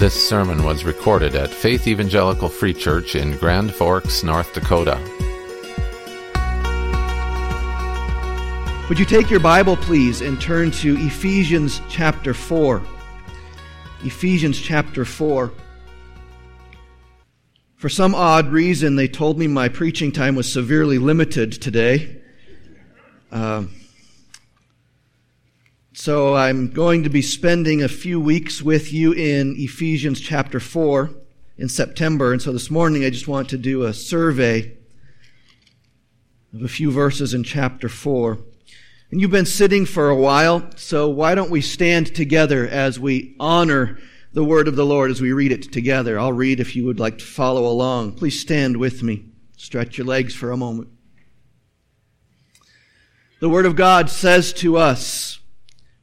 This sermon was recorded at Faith Evangelical Free Church in Grand Forks, North Dakota. Would you take your Bible, please, and turn to Ephesians chapter 4? Ephesians chapter 4. For some odd reason, they told me my preaching time was severely limited today. Uh, so I'm going to be spending a few weeks with you in Ephesians chapter 4 in September. And so this morning I just want to do a survey of a few verses in chapter 4. And you've been sitting for a while, so why don't we stand together as we honor the word of the Lord as we read it together? I'll read if you would like to follow along. Please stand with me. Stretch your legs for a moment. The word of God says to us,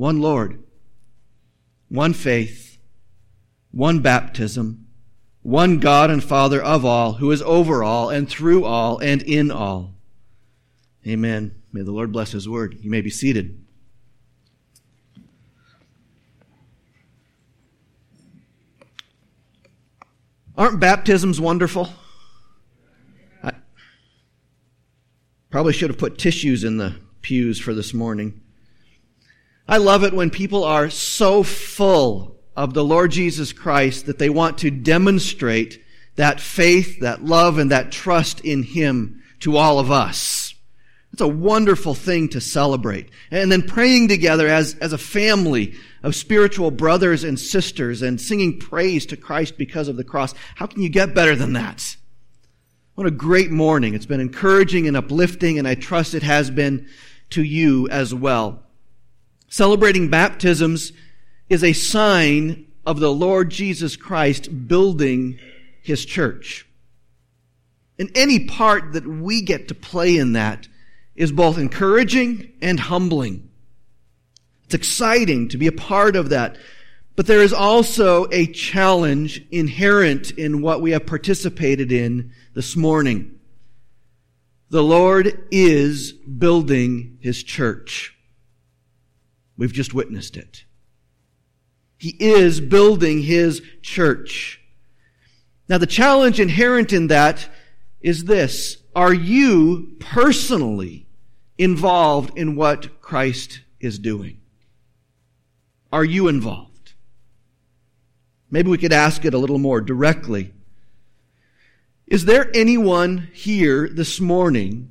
one Lord, one faith, one baptism, one God and Father of all, who is over all and through all and in all. Amen. May the Lord bless His word. You may be seated. Aren't baptisms wonderful? I probably should have put tissues in the pews for this morning. I love it when people are so full of the Lord Jesus Christ that they want to demonstrate that faith, that love, and that trust in Him to all of us. It's a wonderful thing to celebrate. And then praying together as, as a family of spiritual brothers and sisters and singing praise to Christ because of the cross. How can you get better than that? What a great morning. It's been encouraging and uplifting, and I trust it has been to you as well. Celebrating baptisms is a sign of the Lord Jesus Christ building his church. And any part that we get to play in that is both encouraging and humbling. It's exciting to be a part of that. But there is also a challenge inherent in what we have participated in this morning. The Lord is building his church. We've just witnessed it. He is building his church. Now, the challenge inherent in that is this Are you personally involved in what Christ is doing? Are you involved? Maybe we could ask it a little more directly. Is there anyone here this morning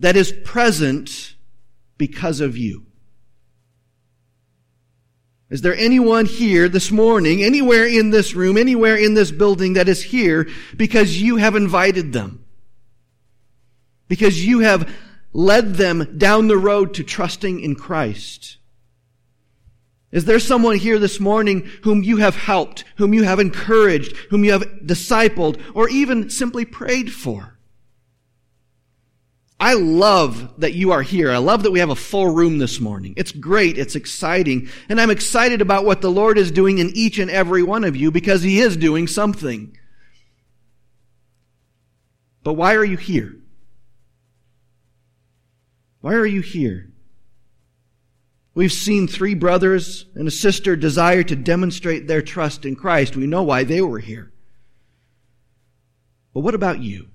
that is present because of you? Is there anyone here this morning, anywhere in this room, anywhere in this building that is here because you have invited them? Because you have led them down the road to trusting in Christ? Is there someone here this morning whom you have helped, whom you have encouraged, whom you have discipled, or even simply prayed for? I love that you are here. I love that we have a full room this morning. It's great. It's exciting. And I'm excited about what the Lord is doing in each and every one of you because He is doing something. But why are you here? Why are you here? We've seen three brothers and a sister desire to demonstrate their trust in Christ. We know why they were here. But what about you?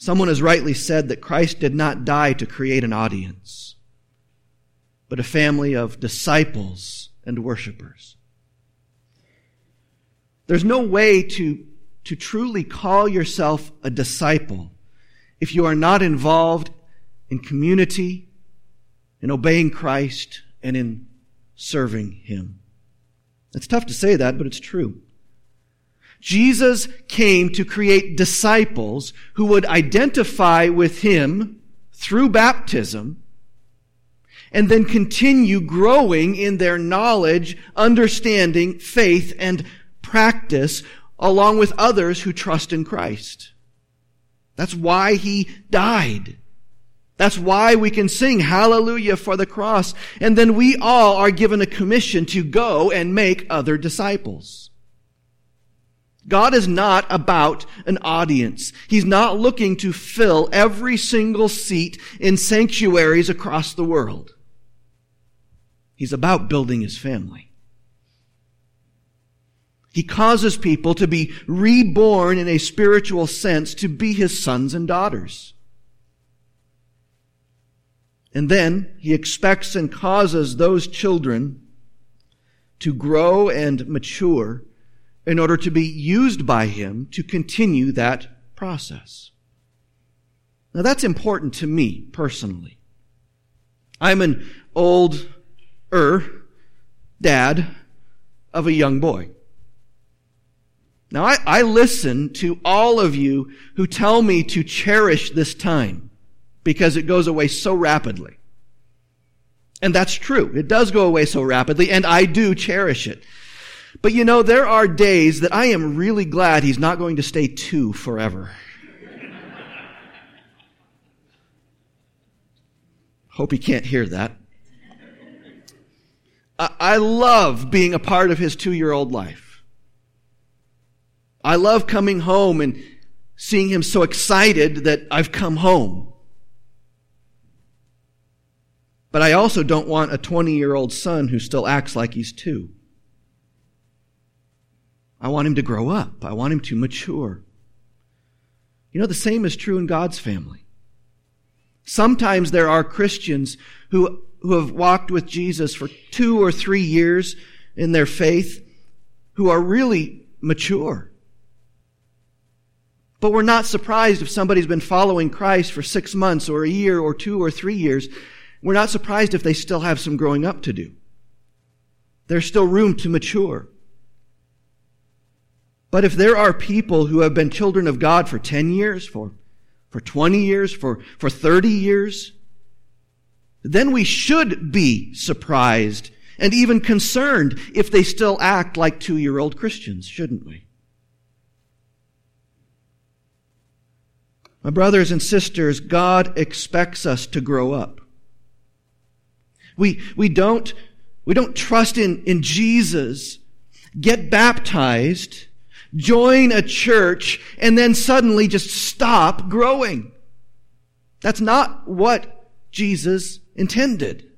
Someone has rightly said that Christ did not die to create an audience, but a family of disciples and worshipers. There's no way to, to truly call yourself a disciple if you are not involved in community, in obeying Christ, and in serving Him. It's tough to say that, but it's true. Jesus came to create disciples who would identify with him through baptism and then continue growing in their knowledge, understanding, faith, and practice along with others who trust in Christ. That's why he died. That's why we can sing hallelujah for the cross. And then we all are given a commission to go and make other disciples. God is not about an audience. He's not looking to fill every single seat in sanctuaries across the world. He's about building his family. He causes people to be reborn in a spiritual sense to be his sons and daughters. And then he expects and causes those children to grow and mature in order to be used by him to continue that process. Now that's important to me personally. I'm an old er dad of a young boy. Now I, I listen to all of you who tell me to cherish this time because it goes away so rapidly. And that's true. It does go away so rapidly, and I do cherish it. But you know, there are days that I am really glad he's not going to stay two forever. Hope he can't hear that. I love being a part of his two year old life. I love coming home and seeing him so excited that I've come home. But I also don't want a 20 year old son who still acts like he's two. I want him to grow up. I want him to mature. You know, the same is true in God's family. Sometimes there are Christians who who have walked with Jesus for two or three years in their faith who are really mature. But we're not surprised if somebody's been following Christ for six months or a year or two or three years. We're not surprised if they still have some growing up to do. There's still room to mature. But if there are people who have been children of God for 10 years, for, for 20 years, for, for 30 years, then we should be surprised and even concerned if they still act like two year old Christians, shouldn't we? My brothers and sisters, God expects us to grow up. We, we don't, we don't trust in, in Jesus, get baptized, join a church, and then suddenly just stop growing. That's not what Jesus intended.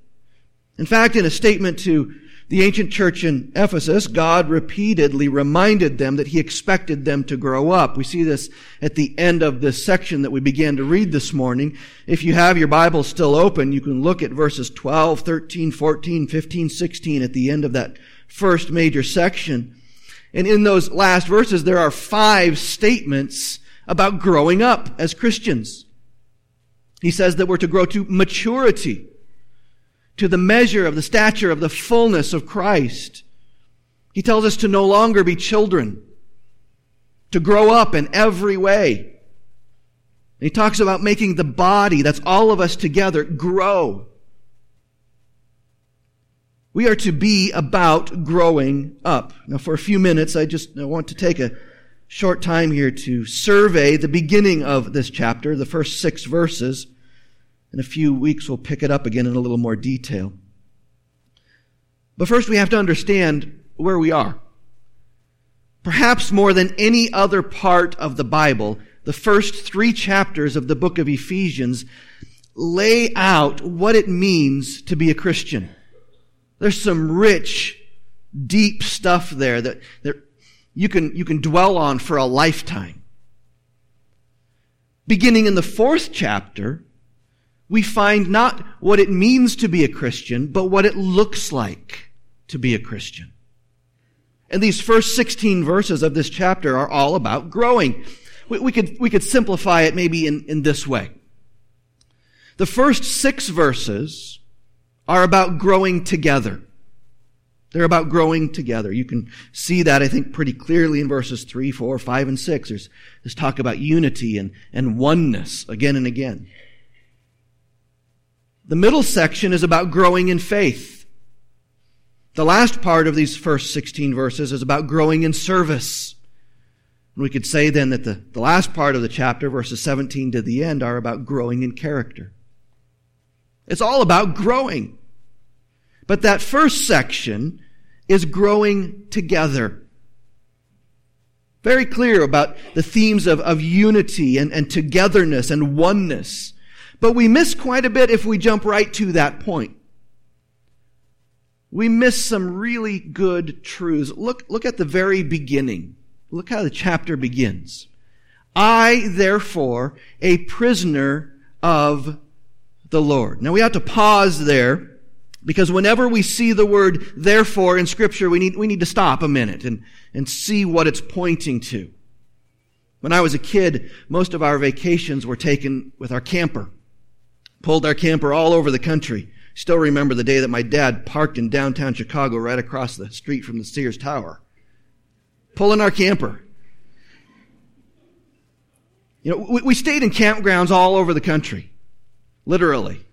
In fact, in a statement to the ancient church in Ephesus, God repeatedly reminded them that He expected them to grow up. We see this at the end of this section that we began to read this morning. If you have your Bible still open, you can look at verses 12, 13, 14, 15, 16 at the end of that first major section. And in those last verses, there are five statements about growing up as Christians. He says that we're to grow to maturity to the measure of the stature of the fullness of Christ. He tells us to no longer be children, to grow up in every way. he talks about making the body, that's all of us together, grow. We are to be about growing up. Now, for a few minutes, I just I want to take a short time here to survey the beginning of this chapter, the first six verses. In a few weeks, we'll pick it up again in a little more detail. But first, we have to understand where we are. Perhaps more than any other part of the Bible, the first three chapters of the book of Ephesians lay out what it means to be a Christian. There's some rich, deep stuff there that, that you can, you can dwell on for a lifetime. Beginning in the fourth chapter, we find not what it means to be a Christian, but what it looks like to be a Christian. And these first 16 verses of this chapter are all about growing. We, we could, we could simplify it maybe in, in this way. The first six verses are about growing together. They're about growing together. You can see that, I think, pretty clearly in verses 3, 4, 5, and 6. There's this talk about unity and, and oneness again and again. The middle section is about growing in faith. The last part of these first 16 verses is about growing in service. And we could say then that the, the last part of the chapter, verses 17 to the end, are about growing in character. It's all about growing. But that first section is growing together. Very clear about the themes of, of unity and, and togetherness and oneness. But we miss quite a bit if we jump right to that point. We miss some really good truths. Look, look at the very beginning. Look how the chapter begins. I, therefore, a prisoner of the Lord. Now we have to pause there because whenever we see the word therefore in scripture, we need, we need to stop a minute and, and see what it's pointing to. When I was a kid, most of our vacations were taken with our camper. Pulled our camper all over the country. Still remember the day that my dad parked in downtown Chicago right across the street from the Sears Tower. Pulling our camper. You know, we, we stayed in campgrounds all over the country. Literally.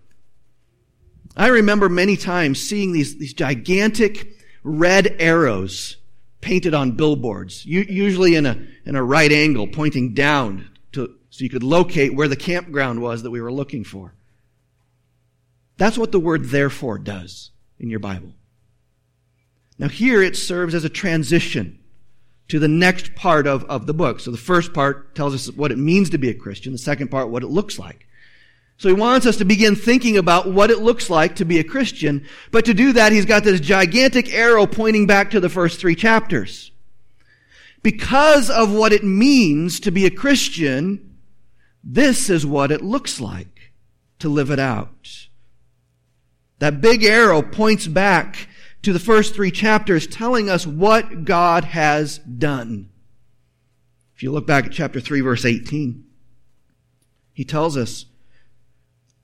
I remember many times seeing these, these gigantic red arrows painted on billboards, usually in a, in a right angle, pointing down to, so you could locate where the campground was that we were looking for. That's what the word therefore does in your Bible. Now here it serves as a transition to the next part of, of the book. So the first part tells us what it means to be a Christian. The second part, what it looks like. So he wants us to begin thinking about what it looks like to be a Christian. But to do that, he's got this gigantic arrow pointing back to the first three chapters. Because of what it means to be a Christian, this is what it looks like to live it out. That big arrow points back to the first three chapters telling us what God has done. If you look back at chapter 3 verse 18, he tells us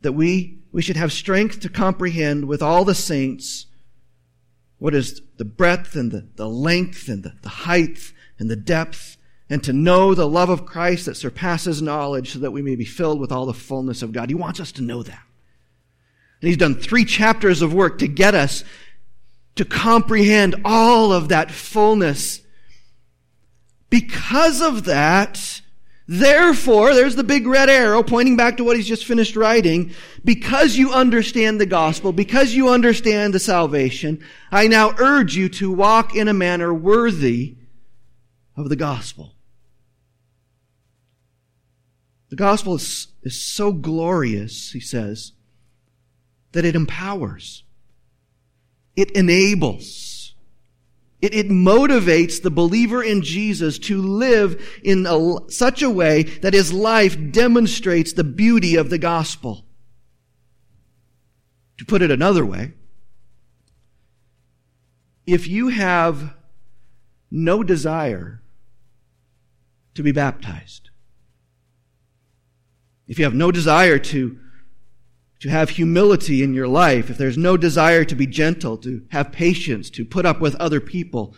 that we, we should have strength to comprehend with all the saints what is the breadth and the, the length and the, the height and the depth, and to know the love of Christ that surpasses knowledge so that we may be filled with all the fullness of God. He wants us to know that. And he's done three chapters of work to get us to comprehend all of that fullness. Because of that, Therefore, there's the big red arrow pointing back to what he's just finished writing. Because you understand the gospel, because you understand the salvation, I now urge you to walk in a manner worthy of the gospel. The gospel is, is so glorious, he says, that it empowers. It enables. It, it motivates the believer in Jesus to live in a, such a way that his life demonstrates the beauty of the gospel. To put it another way, if you have no desire to be baptized, if you have no desire to to have humility in your life, if there's no desire to be gentle, to have patience, to put up with other people,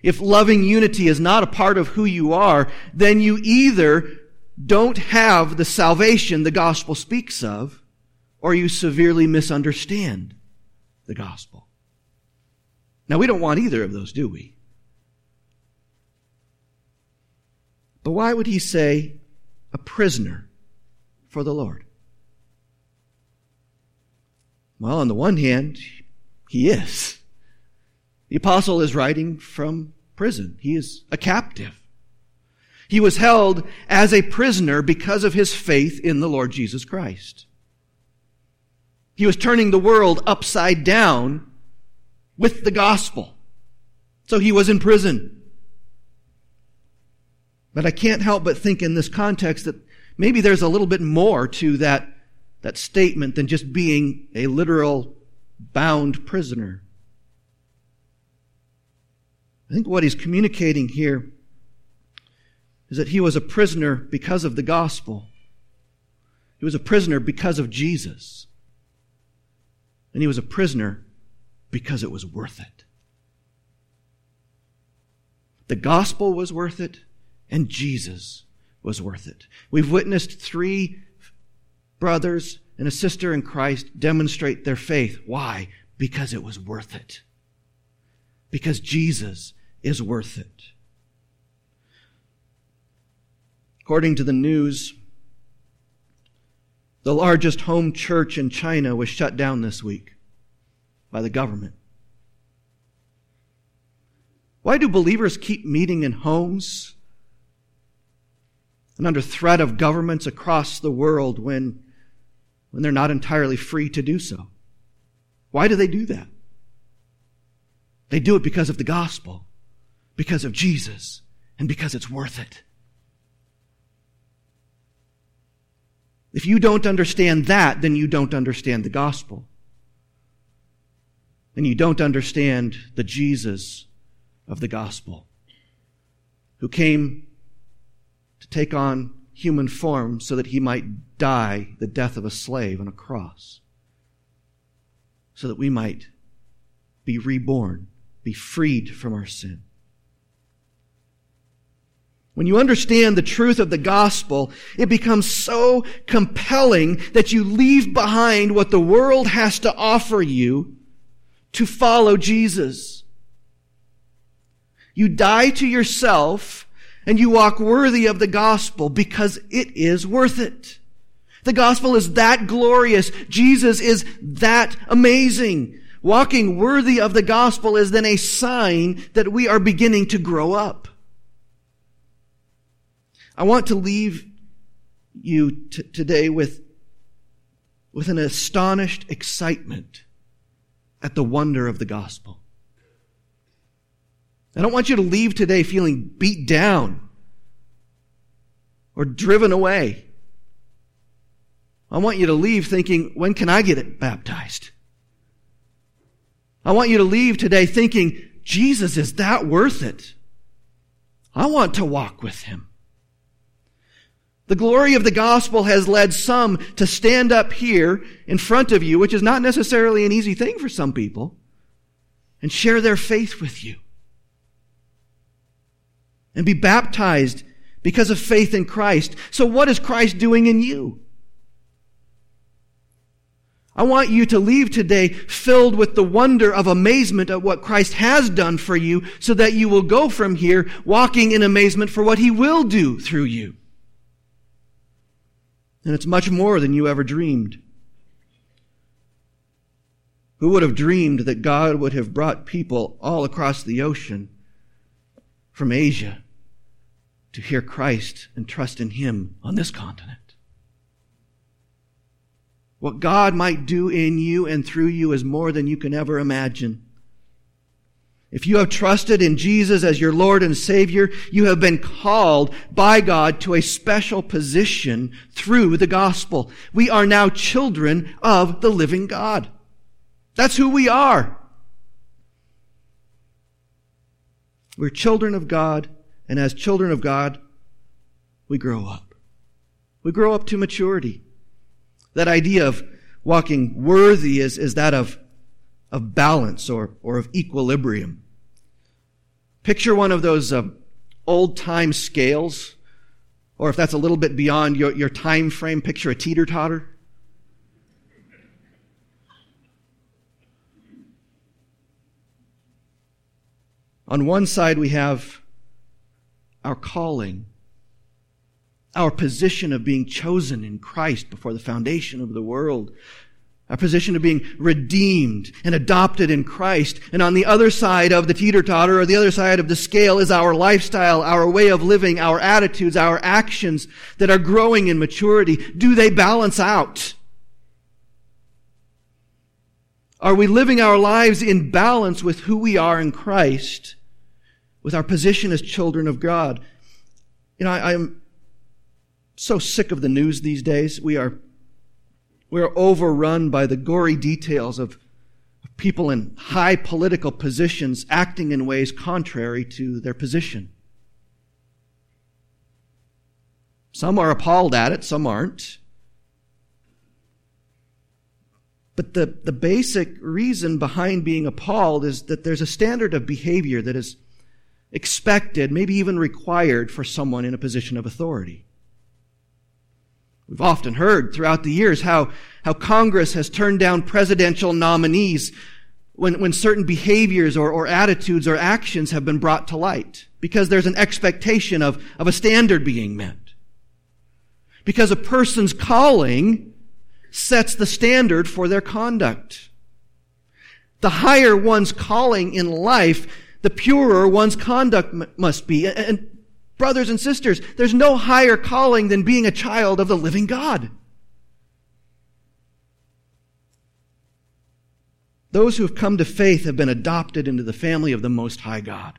if loving unity is not a part of who you are, then you either don't have the salvation the gospel speaks of, or you severely misunderstand the gospel. Now, we don't want either of those, do we? But why would he say a prisoner for the Lord? Well, on the one hand, he is. The apostle is writing from prison. He is a captive. He was held as a prisoner because of his faith in the Lord Jesus Christ. He was turning the world upside down with the gospel. So he was in prison. But I can't help but think in this context that maybe there's a little bit more to that that statement than just being a literal bound prisoner. I think what he's communicating here is that he was a prisoner because of the gospel. He was a prisoner because of Jesus. And he was a prisoner because it was worth it. The gospel was worth it, and Jesus was worth it. We've witnessed three brothers and a sister in Christ demonstrate their faith. Why? Because it was worth it. Because Jesus is worth it. According to the news, the largest home church in China was shut down this week by the government. Why do believers keep meeting in homes and under threat of governments across the world when, when they're not entirely free to do so? Why do they do that? They do it because of the gospel, because of Jesus, and because it's worth it. If you don't understand that, then you don't understand the gospel. And you don't understand the Jesus of the gospel, who came to take on human form so that he might die the death of a slave on a cross, so that we might be reborn, be freed from our sin. When you understand the truth of the gospel, it becomes so compelling that you leave behind what the world has to offer you to follow Jesus. You die to yourself and you walk worthy of the gospel because it is worth it. The gospel is that glorious. Jesus is that amazing. Walking worthy of the gospel is then a sign that we are beginning to grow up. I want to leave you t- today with, with an astonished excitement at the wonder of the gospel. I don't want you to leave today feeling beat down or driven away. I want you to leave thinking, when can I get baptized? I want you to leave today thinking, Jesus, is that worth it? I want to walk with him. The glory of the gospel has led some to stand up here in front of you, which is not necessarily an easy thing for some people, and share their faith with you. And be baptized because of faith in Christ. So what is Christ doing in you? I want you to leave today filled with the wonder of amazement at what Christ has done for you so that you will go from here walking in amazement for what he will do through you. And it's much more than you ever dreamed. Who would have dreamed that God would have brought people all across the ocean from Asia to hear Christ and trust in Him on this continent? What God might do in you and through you is more than you can ever imagine. If you have trusted in Jesus as your Lord and Savior, you have been called by God to a special position through the gospel. We are now children of the living God. That's who we are. We're children of God, and as children of God, we grow up. We grow up to maturity. That idea of walking worthy is, is that of of balance or, or of equilibrium. Picture one of those uh, old time scales, or if that's a little bit beyond your, your time frame, picture a teeter totter. On one side, we have our calling, our position of being chosen in Christ before the foundation of the world, our position of being redeemed and adopted in Christ. And on the other side of the teeter-totter or the other side of the scale is our lifestyle, our way of living, our attitudes, our actions that are growing in maturity. Do they balance out? Are we living our lives in balance with who we are in Christ, with our position as children of God? You know, I, I'm so sick of the news these days. We are we're overrun by the gory details of people in high political positions acting in ways contrary to their position. Some are appalled at it, some aren't. But the, the basic reason behind being appalled is that there's a standard of behavior that is expected, maybe even required for someone in a position of authority. We've often heard throughout the years how, how Congress has turned down presidential nominees when, when certain behaviors or, or attitudes or actions have been brought to light because there's an expectation of, of a standard being met. Because a person's calling sets the standard for their conduct. The higher one's calling in life, the purer one's conduct m- must be. And, brothers and sisters, there's no higher calling than being a child of the living God. Those who have come to faith have been adopted into the family of the Most High God.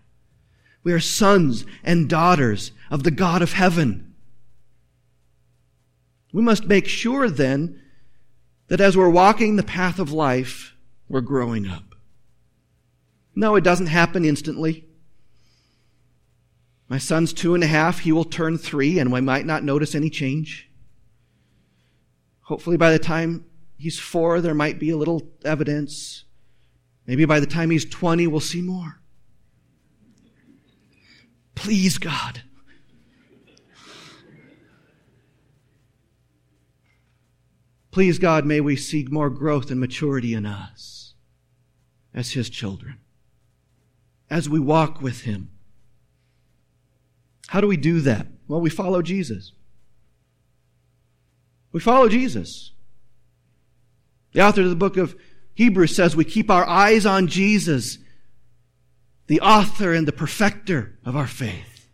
We are sons and daughters of the God of heaven. We must make sure then that as we're walking the path of life, we're growing up. No, it doesn't happen instantly. My son's two and a half. He will turn three, and we might not notice any change. Hopefully, by the time he's four, there might be a little evidence. Maybe by the time he's 20, we'll see more. Please, God. Please, God, may we see more growth and maturity in us as His children, as we walk with Him. How do we do that? Well, we follow Jesus. We follow Jesus. The author of the book of Hebrews says we keep our eyes on Jesus, the author and the perfecter of our faith,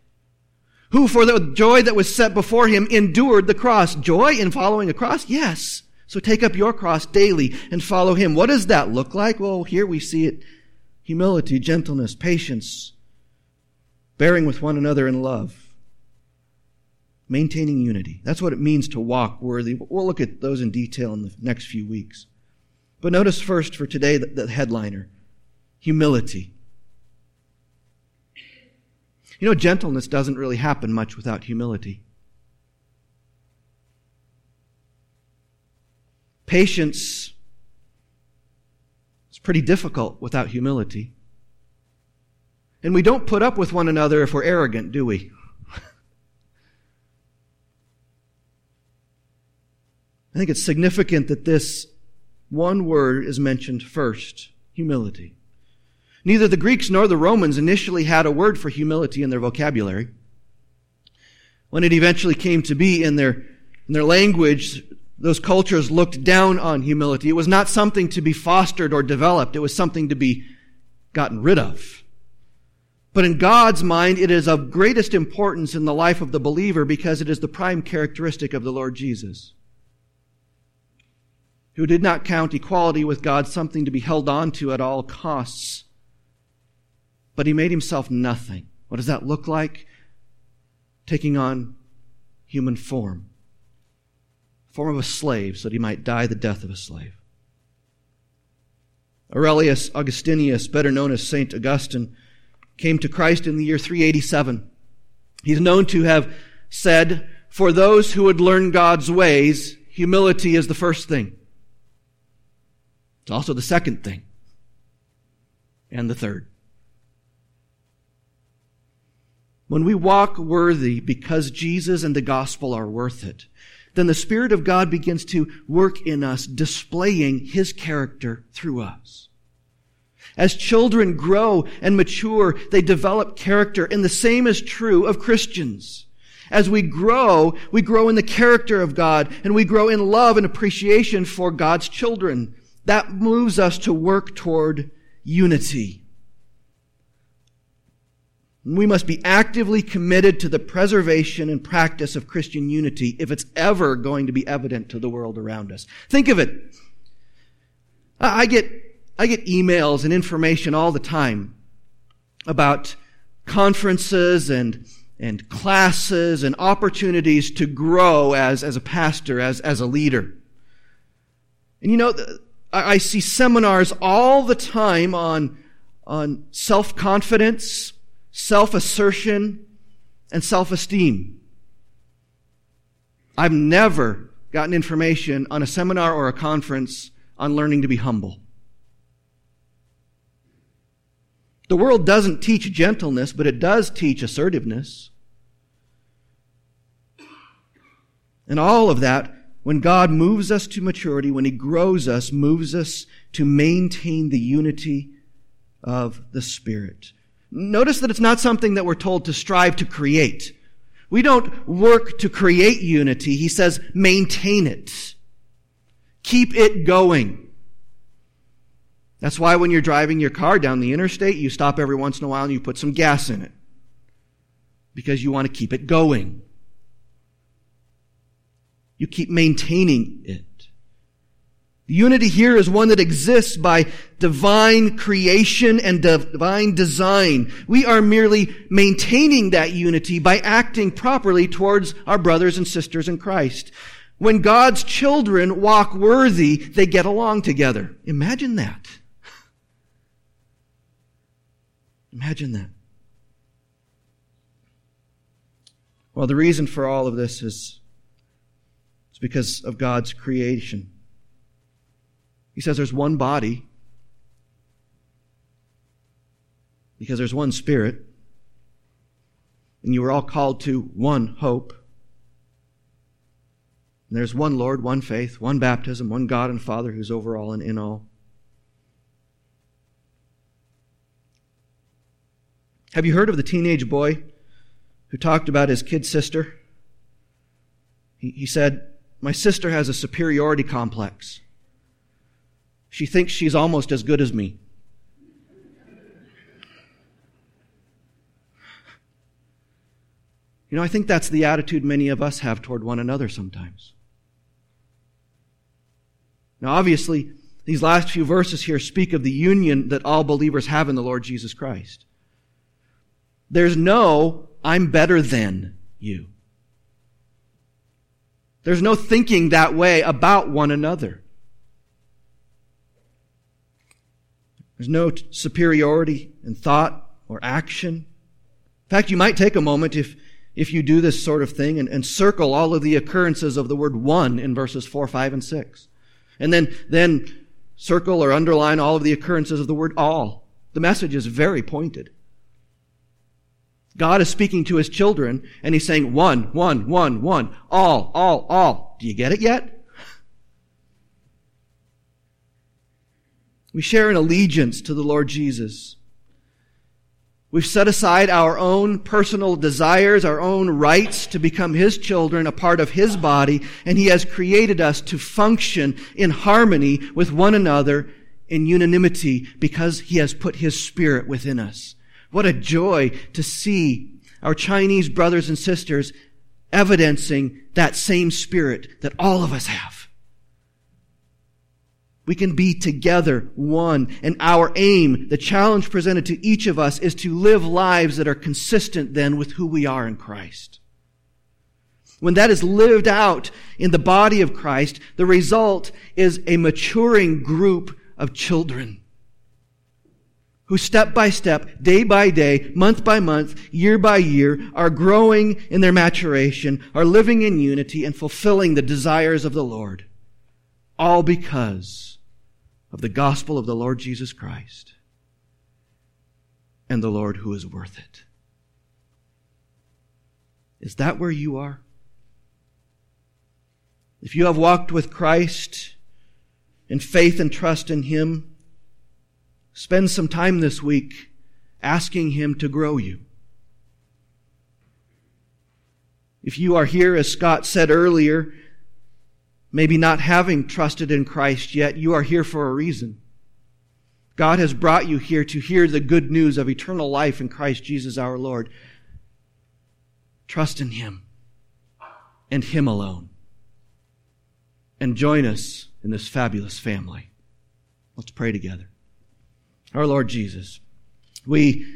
who for the joy that was set before him endured the cross. Joy in following a cross? Yes. So take up your cross daily and follow him. What does that look like? Well, here we see it. Humility, gentleness, patience, bearing with one another in love maintaining unity. That's what it means to walk worthy. We'll look at those in detail in the next few weeks. But notice first for today the, the headliner humility. You know, gentleness doesn't really happen much without humility. Patience is pretty difficult without humility. And we don't put up with one another if we're arrogant, do we? I think it's significant that this one word is mentioned first humility. Neither the Greeks nor the Romans initially had a word for humility in their vocabulary. When it eventually came to be in their, in their language, those cultures looked down on humility. It was not something to be fostered or developed. It was something to be gotten rid of. But in God's mind, it is of greatest importance in the life of the believer because it is the prime characteristic of the Lord Jesus who did not count equality with God something to be held on to at all costs, but he made himself nothing. What does that look like? Taking on human form, form of a slave, so that he might die the death of a slave. Aurelius Augustinus, better known as Saint Augustine, came to Christ in the year 387. He's known to have said, For those who would learn God's ways, humility is the first thing. It's also the second thing. And the third. When we walk worthy because Jesus and the gospel are worth it, then the Spirit of God begins to work in us, displaying His character through us. As children grow and mature, they develop character, and the same is true of Christians. As we grow, we grow in the character of God, and we grow in love and appreciation for God's children that moves us to work toward unity. We must be actively committed to the preservation and practice of Christian unity if it's ever going to be evident to the world around us. Think of it. I get, I get emails and information all the time about conferences and, and classes and opportunities to grow as, as a pastor, as, as a leader. And you know, I see seminars all the time on, on self-confidence, self-assertion, and self-esteem. I've never gotten information on a seminar or a conference on learning to be humble. The world doesn't teach gentleness, but it does teach assertiveness. And all of that, when God moves us to maturity, when He grows us, moves us to maintain the unity of the Spirit. Notice that it's not something that we're told to strive to create. We don't work to create unity. He says maintain it. Keep it going. That's why when you're driving your car down the interstate, you stop every once in a while and you put some gas in it. Because you want to keep it going. You keep maintaining it. The unity here is one that exists by divine creation and divine design. We are merely maintaining that unity by acting properly towards our brothers and sisters in Christ. When God's children walk worthy, they get along together. Imagine that. Imagine that. Well, the reason for all of this is, it's because of God's creation. He says there's one body because there's one spirit, and you are all called to one hope. And there's one Lord, one faith, one baptism, one God and Father who's over all and in all. Have you heard of the teenage boy who talked about his kid sister? He, he said, My sister has a superiority complex. She thinks she's almost as good as me. You know, I think that's the attitude many of us have toward one another sometimes. Now, obviously, these last few verses here speak of the union that all believers have in the Lord Jesus Christ. There's no, I'm better than you. There's no thinking that way about one another. There's no superiority in thought or action. In fact, you might take a moment if, if you do this sort of thing and, and circle all of the occurrences of the word one in verses 4, 5, and 6. And then, then circle or underline all of the occurrences of the word all. The message is very pointed. God is speaking to his children and he's saying one, one, one, one, all, all, all. Do you get it yet? We share an allegiance to the Lord Jesus. We've set aside our own personal desires, our own rights to become His children, a part of His body, and He has created us to function in harmony with one another in unanimity because He has put His Spirit within us. What a joy to see our Chinese brothers and sisters evidencing that same Spirit that all of us have. We can be together one. And our aim, the challenge presented to each of us is to live lives that are consistent then with who we are in Christ. When that is lived out in the body of Christ, the result is a maturing group of children who step by step, day by day, month by month, year by year, are growing in their maturation, are living in unity and fulfilling the desires of the Lord. All because of the gospel of the Lord Jesus Christ and the Lord who is worth it. Is that where you are? If you have walked with Christ in faith and trust in Him, spend some time this week asking Him to grow you. If you are here, as Scott said earlier, maybe not having trusted in Christ yet, you are here for a reason. God has brought you here to hear the good news of eternal life in Christ Jesus our Lord. Trust in Him and Him alone. And join us in this fabulous family. Let's pray together. Our Lord Jesus, we,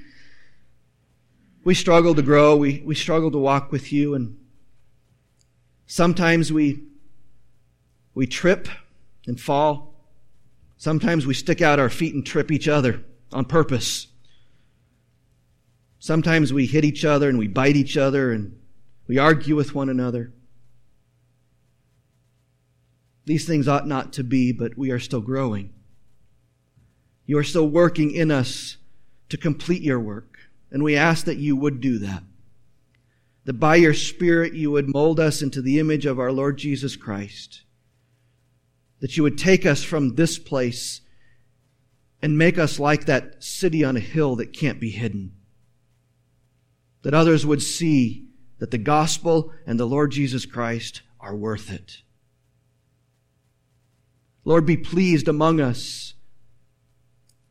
we struggle to grow, we, we struggle to walk with you, and sometimes we we trip and fall. Sometimes we stick out our feet and trip each other on purpose. Sometimes we hit each other and we bite each other and we argue with one another. These things ought not to be, but we are still growing. You are still working in us to complete your work, and we ask that you would do that. that by your Spirit you would mold us into the image of our Lord Jesus Christ, that you would take us from this place and make us like that city on a hill that can't be hidden, that others would see that the gospel and the Lord Jesus Christ are worth it. Lord, be pleased among us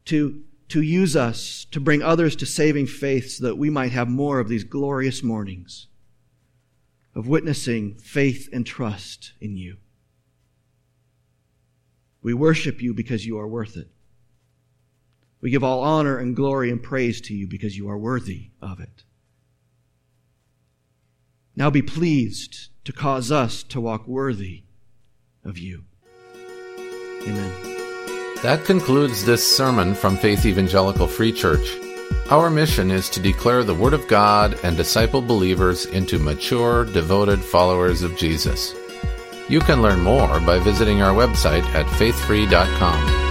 to, to use us to bring others to saving faith so that we might have more of these glorious mornings of witnessing faith and trust in you. We worship you because you are worth it. We give all honor and glory and praise to you because you are worthy of it. Now be pleased to cause us to walk worthy of you. Amen. That concludes this sermon from Faith Evangelical Free Church. Our mission is to declare the Word of God and disciple believers into mature, devoted followers of Jesus. You can learn more by visiting our website at faithfree.com.